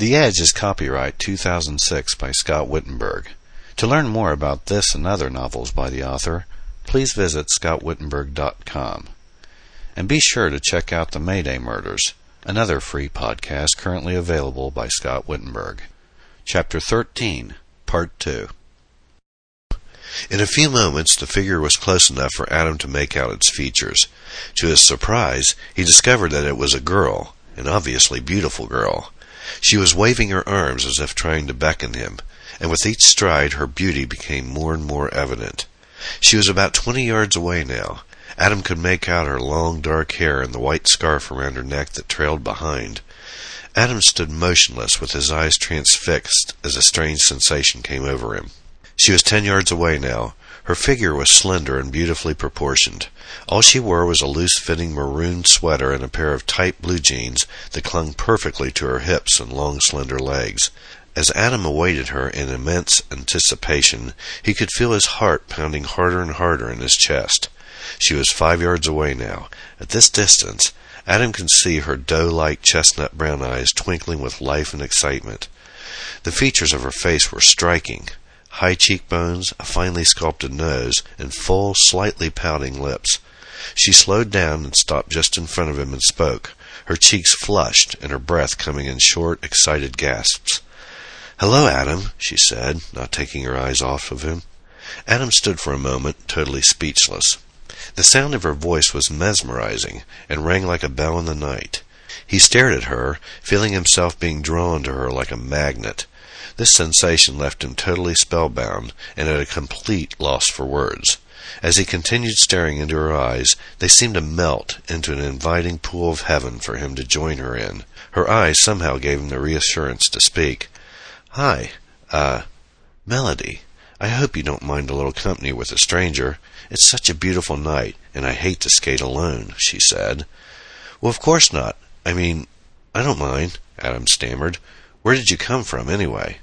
The Edge is copyright 2006 by Scott Wittenburg. To learn more about this and other novels by the author, please visit scottwittenburg.com. And be sure to check out The Mayday Murders, another free podcast currently available by Scott Wittenburg. Chapter 13, Part 2. In a few moments, the figure was close enough for Adam to make out its features. To his surprise, he discovered that it was a girl, an obviously beautiful girl. She was waving her arms as if trying to beckon him, and with each stride her beauty became more and more evident. She was about twenty yards away now. Adam could make out her long dark hair and the white scarf around her neck that trailed behind. Adam stood motionless with his eyes transfixed as a strange sensation came over him. She was ten yards away now. Her figure was slender and beautifully proportioned. All she wore was a loose-fitting maroon sweater and a pair of tight blue jeans that clung perfectly to her hips and long slender legs. As Adam awaited her in immense anticipation, he could feel his heart pounding harder and harder in his chest. She was five yards away now. At this distance, Adam could see her doe-like chestnut brown eyes twinkling with life and excitement. The features of her face were striking high cheekbones, a finely sculpted nose, and full, slightly pouting lips. She slowed down and stopped just in front of him and spoke, her cheeks flushed and her breath coming in short, excited gasps. Hello, Adam, she said, not taking her eyes off of him. Adam stood for a moment, totally speechless. The sound of her voice was mesmerizing and rang like a bell in the night. He stared at her, feeling himself being drawn to her like a magnet. This sensation left him totally spellbound and at a complete loss for words. As he continued staring into her eyes, they seemed to melt into an inviting pool of heaven for him to join her in. Her eyes somehow gave him the reassurance to speak. Hi, uh, Melody. I hope you don't mind a little company with a stranger. It's such a beautiful night, and I hate to skate alone, she said. Well, of course not. I mean, I don't mind, Adam stammered. Where did you come from, anyway?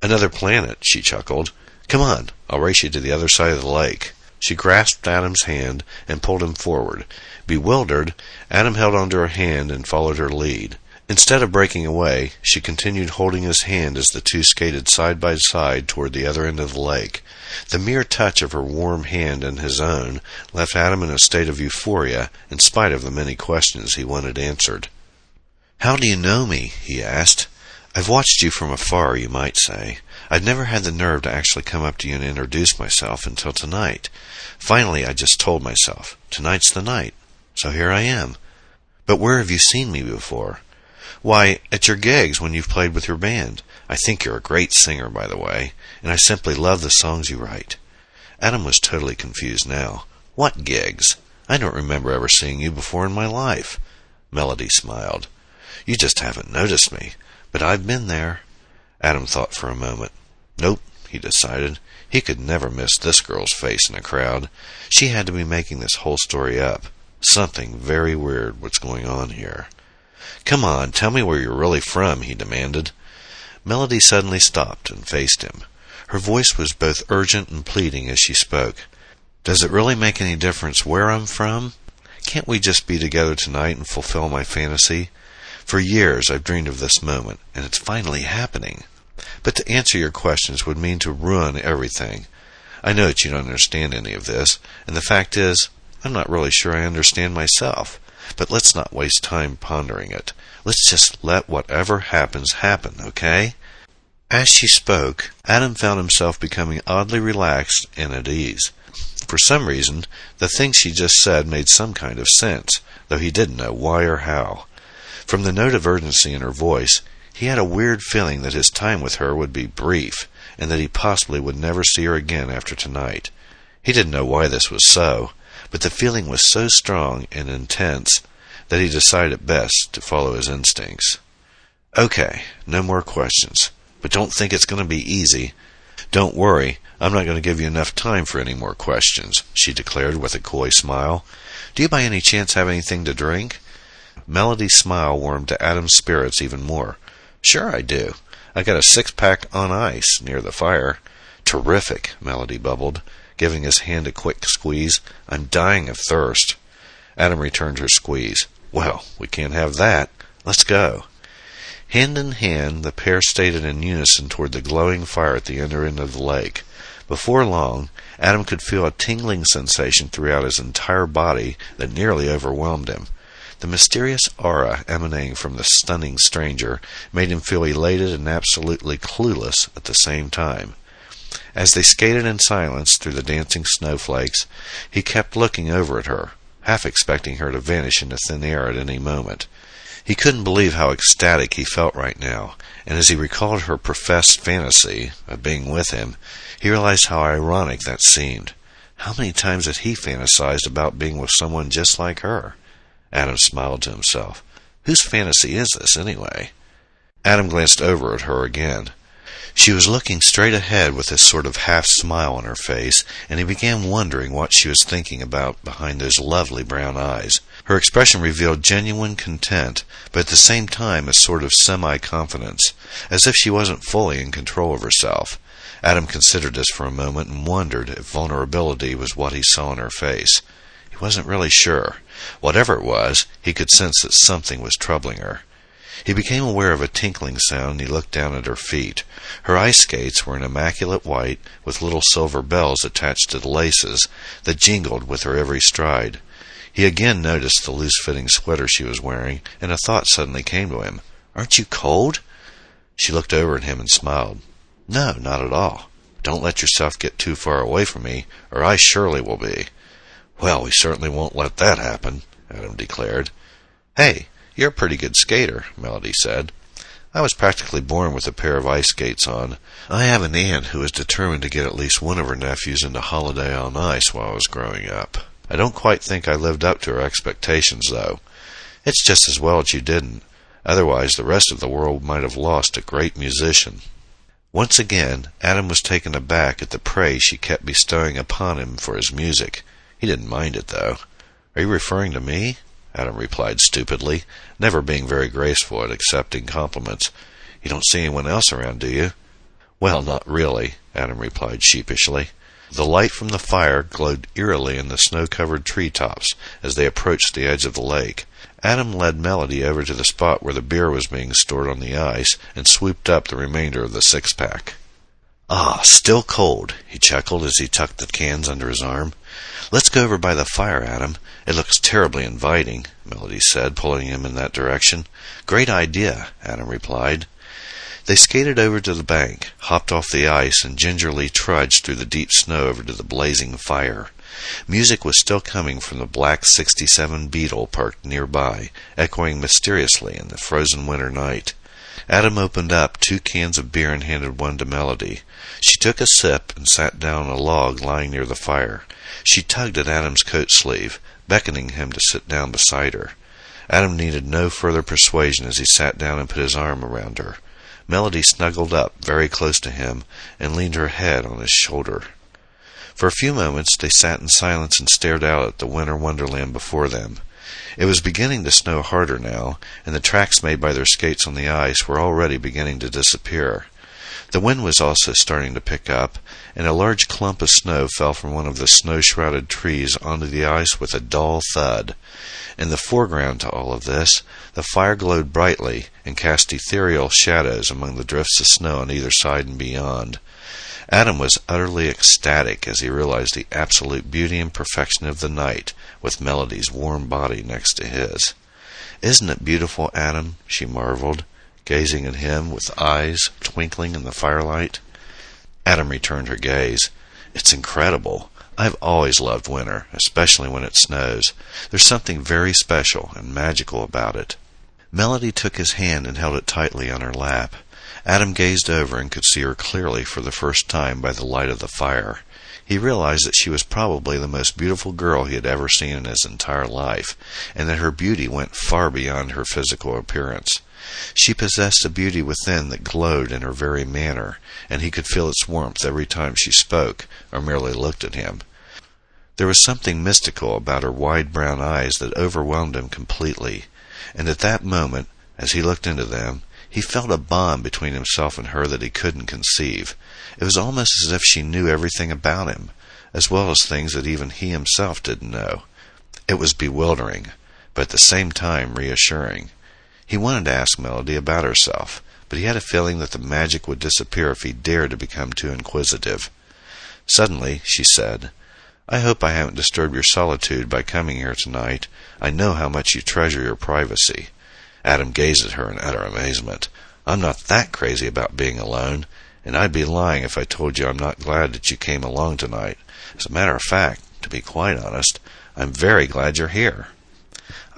Another planet, she chuckled. Come on, I'll race you to the other side of the lake. She grasped Adam's hand and pulled him forward. Bewildered, Adam held onto her hand and followed her lead. Instead of breaking away, she continued holding his hand as the two skated side by side toward the other end of the lake. The mere touch of her warm hand in his own left Adam in a state of euphoria, in spite of the many questions he wanted answered. How do you know me? he asked. I've watched you from afar, you might say. I'd never had the nerve to actually come up to you and introduce myself until tonight. Finally, I just told myself, tonight's the night. So here I am. But where have you seen me before? Why, at your gigs when you've played with your band. I think you're a great singer, by the way, and I simply love the songs you write. Adam was totally confused now. What gigs? I don't remember ever seeing you before in my life. Melody smiled. You just haven't noticed me. But I've been there. Adam thought for a moment. Nope, he decided. He could never miss this girl's face in a crowd. She had to be making this whole story up. Something very weird was going on here. Come on, tell me where you're really from, he demanded. Melody suddenly stopped and faced him. Her voice was both urgent and pleading as she spoke. Does it really make any difference where I'm from? Can't we just be together tonight and fulfill my fantasy? For years I've dreamed of this moment, and it's finally happening. But to answer your questions would mean to ruin everything. I know that you don't understand any of this, and the fact is, I'm not really sure I understand myself. But let's not waste time pondering it. Let's just let whatever happens happen, okay? As she spoke, Adam found himself becoming oddly relaxed and at ease. For some reason, the things she just said made some kind of sense, though he didn't know why or how. From the note of urgency in her voice, he had a weird feeling that his time with her would be brief, and that he possibly would never see her again after tonight. He didn't know why this was so, but the feeling was so strong and intense that he decided best to follow his instincts. Okay, no more questions. But don't think it's going to be easy. Don't worry, I'm not going to give you enough time for any more questions, she declared with a coy smile. Do you by any chance have anything to drink? Melody's smile warmed to Adam's spirits even more. Sure I do. I got a six pack on ice near the fire. Terrific, Melody bubbled, giving his hand a quick squeeze. I'm dying of thirst. Adam returned her squeeze. Well, we can't have that. Let's go. Hand in hand, the pair stated in unison toward the glowing fire at the inner end of the lake. Before long, Adam could feel a tingling sensation throughout his entire body that nearly overwhelmed him. The mysterious aura emanating from the stunning stranger made him feel elated and absolutely clueless at the same time. As they skated in silence through the dancing snowflakes, he kept looking over at her, half expecting her to vanish into thin air at any moment. He couldn't believe how ecstatic he felt right now, and as he recalled her professed fantasy of being with him, he realized how ironic that seemed. How many times had he fantasized about being with someone just like her? Adam smiled to himself. Whose fantasy is this, anyway? Adam glanced over at her again. She was looking straight ahead with a sort of half smile on her face, and he began wondering what she was thinking about behind those lovely brown eyes. Her expression revealed genuine content, but at the same time a sort of semi confidence, as if she wasn't fully in control of herself. Adam considered this for a moment and wondered if vulnerability was what he saw in her face. He wasn't really sure. Whatever it was, he could sense that something was troubling her. He became aware of a tinkling sound and he looked down at her feet. Her ice skates were an immaculate white with little silver bells attached to the laces that jingled with her every stride. He again noticed the loose fitting sweater she was wearing, and a thought suddenly came to him. Aren't you cold? She looked over at him and smiled. No, not at all. Don't let yourself get too far away from me, or I surely will be. Well, we certainly won't let that happen, Adam declared. Hey, you're a pretty good skater, Melody said. I was practically born with a pair of ice skates on. I have an aunt who was determined to get at least one of her nephews into holiday on ice while I was growing up. I don't quite think I lived up to her expectations, though. It's just as well that you didn't. Otherwise, the rest of the world might have lost a great musician. Once again, Adam was taken aback at the praise she kept bestowing upon him for his music. He didn't mind it, though. Are you referring to me? Adam replied stupidly, never being very graceful at accepting compliments. You don't see anyone else around, do you? Well, not really, Adam replied sheepishly. The light from the fire glowed eerily in the snow-covered tree tops as they approached the edge of the lake. Adam led Melody over to the spot where the beer was being stored on the ice and swooped up the remainder of the six-pack. Ah, still cold, he chuckled as he tucked the cans under his arm. Let's go over by the fire, Adam. It looks terribly inviting, Melody said, pulling him in that direction. Great idea, Adam replied. They skated over to the bank, hopped off the ice, and gingerly trudged through the deep snow over to the blazing fire. Music was still coming from the black 67 Beetle parked nearby, echoing mysteriously in the frozen winter night. Adam opened up two cans of beer and handed one to Melody. She took a sip and sat down on a log lying near the fire. She tugged at Adam's coat sleeve, beckoning him to sit down beside her. Adam needed no further persuasion as he sat down and put his arm around her. Melody snuggled up very close to him and leaned her head on his shoulder. For a few moments they sat in silence and stared out at the winter wonderland before them. It was beginning to snow harder now, and the tracks made by their skates on the ice were already beginning to disappear. The wind was also starting to pick up, and a large clump of snow fell from one of the snow-shrouded trees onto the ice with a dull thud. In the foreground to all of this, the fire glowed brightly and cast ethereal shadows among the drifts of snow on either side and beyond. Adam was utterly ecstatic as he realized the absolute beauty and perfection of the night with Melody's warm body next to his. Isn't it beautiful, Adam? she marveled gazing at him with eyes twinkling in the firelight. Adam returned her gaze. It's incredible. I've always loved winter, especially when it snows. There's something very special and magical about it. Melody took his hand and held it tightly on her lap. Adam gazed over and could see her clearly for the first time by the light of the fire. He realized that she was probably the most beautiful girl he had ever seen in his entire life, and that her beauty went far beyond her physical appearance. She possessed a beauty within that glowed in her very manner, and he could feel its warmth every time she spoke or merely looked at him. There was something mystical about her wide brown eyes that overwhelmed him completely, and at that moment, as he looked into them, he felt a bond between himself and her that he couldn't conceive. It was almost as if she knew everything about him, as well as things that even he himself didn't know. It was bewildering, but at the same time reassuring. He wanted to ask Melody about herself, but he had a feeling that the magic would disappear if he dared to become too inquisitive. Suddenly, she said, I hope I haven't disturbed your solitude by coming here tonight. I know how much you treasure your privacy. Adam gazed at her in utter amazement. I'm not that crazy about being alone, and I'd be lying if I told you I'm not glad that you came along tonight. As a matter of fact, to be quite honest, I'm very glad you're here.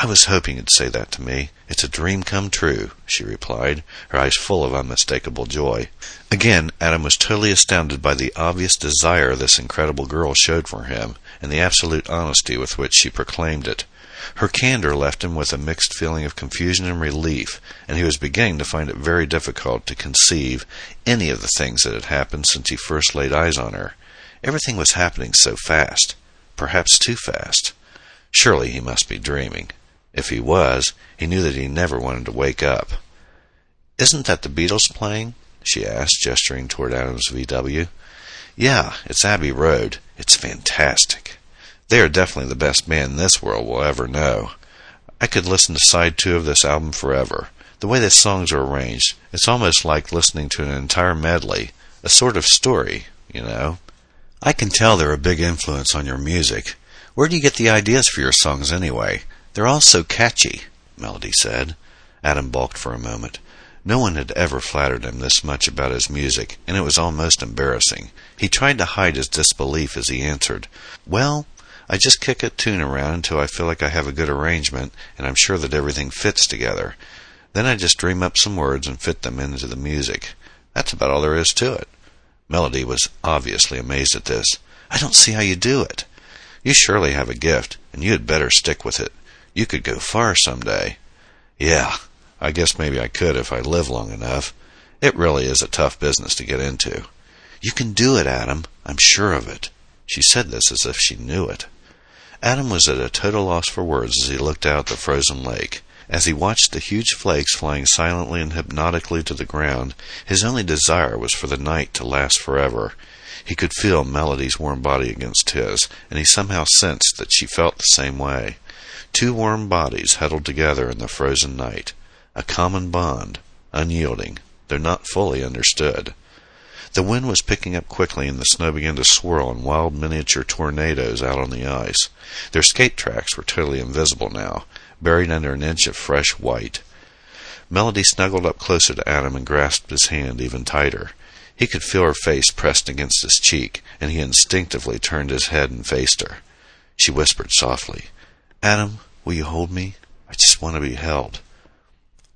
I was hoping you'd say that to me. It's a dream come true, she replied, her eyes full of unmistakable joy. Again, Adam was totally astounded by the obvious desire this incredible girl showed for him, and the absolute honesty with which she proclaimed it. Her candor left him with a mixed feeling of confusion and relief, and he was beginning to find it very difficult to conceive any of the things that had happened since he first laid eyes on her. Everything was happening so fast, perhaps too fast. Surely he must be dreaming. If he was, he knew that he never wanted to wake up. Isn't that the Beatles playing? she asked, gesturing toward Adams VW. Yeah, it's Abbey Road. It's fantastic. They are definitely the best band this world will ever know. I could listen to side two of this album forever. The way the songs are arranged, it's almost like listening to an entire medley, a sort of story, you know. I can tell they're a big influence on your music. Where do you get the ideas for your songs anyway? They're all so catchy, Melody said. Adam balked for a moment. No one had ever flattered him this much about his music, and it was almost embarrassing. He tried to hide his disbelief as he answered, Well, I just kick a tune around until I feel like I have a good arrangement, and I'm sure that everything fits together. Then I just dream up some words and fit them into the music. That's about all there is to it. Melody was obviously amazed at this. I don't see how you do it. You surely have a gift, and you had better stick with it. You could go far some day. Yeah, I guess maybe I could if I live long enough. It really is a tough business to get into. You can do it, Adam. I'm sure of it. She said this as if she knew it. Adam was at a total loss for words as he looked out at the frozen lake. As he watched the huge flakes flying silently and hypnotically to the ground, his only desire was for the night to last forever. He could feel Melody's warm body against his, and he somehow sensed that she felt the same way. Two warm bodies huddled together in the frozen night. A common bond, unyielding, though not fully understood. The wind was picking up quickly, and the snow began to swirl in wild miniature tornadoes out on the ice. Their skate tracks were totally invisible now, buried under an inch of fresh white. Melody snuggled up closer to Adam and grasped his hand even tighter. He could feel her face pressed against his cheek, and he instinctively turned his head and faced her. She whispered softly, Adam, will you hold me? I just want to be held.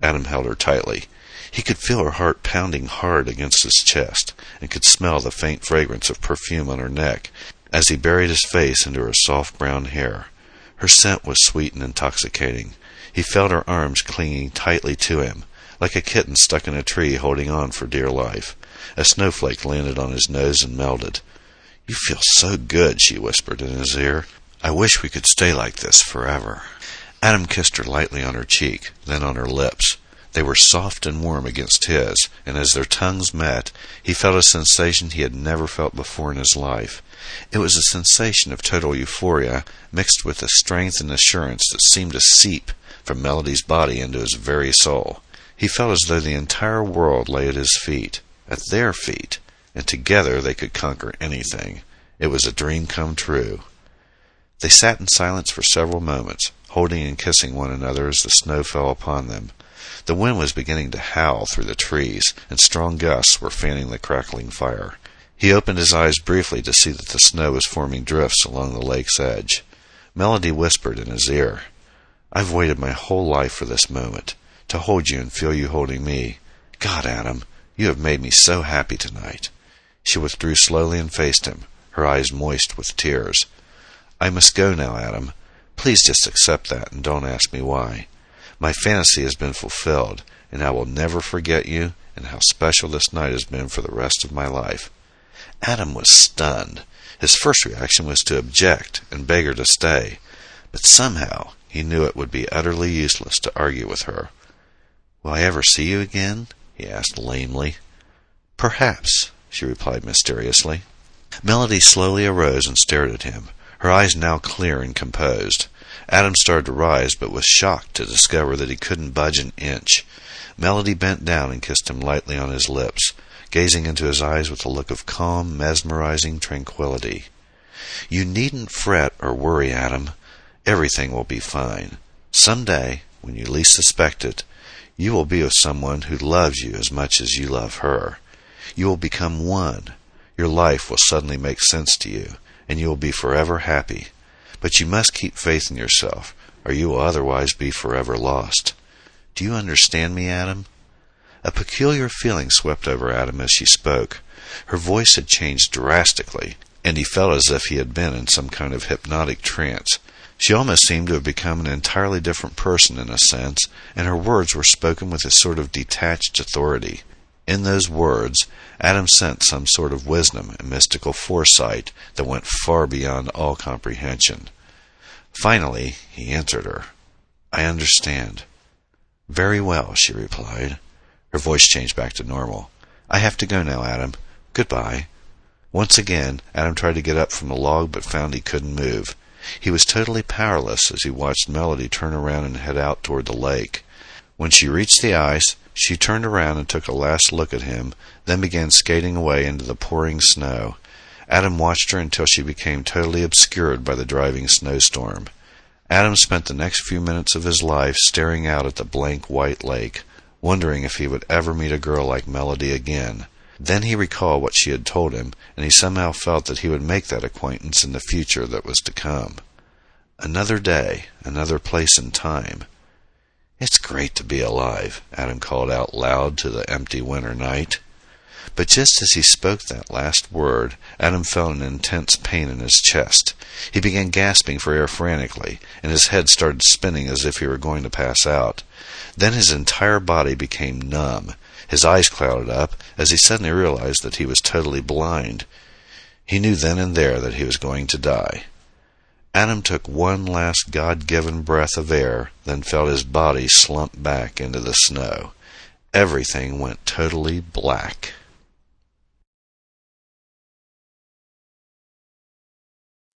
Adam held her tightly. He could feel her heart pounding hard against his chest, and could smell the faint fragrance of perfume on her neck as he buried his face into her soft brown hair. Her scent was sweet and intoxicating. He felt her arms clinging tightly to him, like a kitten stuck in a tree holding on for dear life. A snowflake landed on his nose and melted. You feel so good, she whispered in his ear. I wish we could stay like this forever. Adam kissed her lightly on her cheek, then on her lips. They were soft and warm against his, and as their tongues met, he felt a sensation he had never felt before in his life. It was a sensation of total euphoria, mixed with a strength and assurance that seemed to seep from Melody's body into his very soul. He felt as though the entire world lay at his feet, at their feet, and together they could conquer anything. It was a dream come true. They sat in silence for several moments, holding and kissing one another as the snow fell upon them. The wind was beginning to howl through the trees, and strong gusts were fanning the crackling fire. He opened his eyes briefly to see that the snow was forming drifts along the lake's edge. Melody whispered in his ear, I've waited my whole life for this moment, to hold you and feel you holding me. God, Adam, you have made me so happy tonight. She withdrew slowly and faced him, her eyes moist with tears. I must go now, Adam. Please just accept that and don't ask me why. My fantasy has been fulfilled, and I will never forget you and how special this night has been for the rest of my life. Adam was stunned. His first reaction was to object and beg her to stay, but somehow he knew it would be utterly useless to argue with her. Will I ever see you again? he asked lamely. Perhaps, she replied mysteriously. Melody slowly arose and stared at him. Her eyes now clear and composed. Adam started to rise, but was shocked to discover that he couldn't budge an inch. Melody bent down and kissed him lightly on his lips, gazing into his eyes with a look of calm, mesmerizing tranquillity. You needn't fret or worry, Adam. Everything will be fine. Some day, when you least suspect it, you will be with someone who loves you as much as you love her. You will become one. Your life will suddenly make sense to you, and you will be forever happy. But you must keep faith in yourself, or you will otherwise be forever lost. Do you understand me, Adam? A peculiar feeling swept over Adam as she spoke. Her voice had changed drastically, and he felt as if he had been in some kind of hypnotic trance. She almost seemed to have become an entirely different person in a sense, and her words were spoken with a sort of detached authority. In those words, Adam sensed some sort of wisdom and mystical foresight that went far beyond all comprehension. Finally, he answered her. I understand. Very well, she replied. Her voice changed back to normal. I have to go now, Adam. Goodbye. Once again, Adam tried to get up from the log but found he couldn't move. He was totally powerless as he watched Melody turn around and head out toward the lake. When she reached the ice, she turned around and took a last look at him, then began skating away into the pouring snow. Adam watched her until she became totally obscured by the driving snowstorm. Adam spent the next few minutes of his life staring out at the blank white lake, wondering if he would ever meet a girl like Melody again. Then he recalled what she had told him, and he somehow felt that he would make that acquaintance in the future that was to come. Another day, another place and time. It's great to be alive, Adam called out loud to the empty winter night. But just as he spoke that last word, Adam felt an intense pain in his chest. He began gasping for air frantically, and his head started spinning as if he were going to pass out. Then his entire body became numb. His eyes clouded up as he suddenly realized that he was totally blind. He knew then and there that he was going to die. Adam took one last God given breath of air, then felt his body slump back into the snow. Everything went totally black.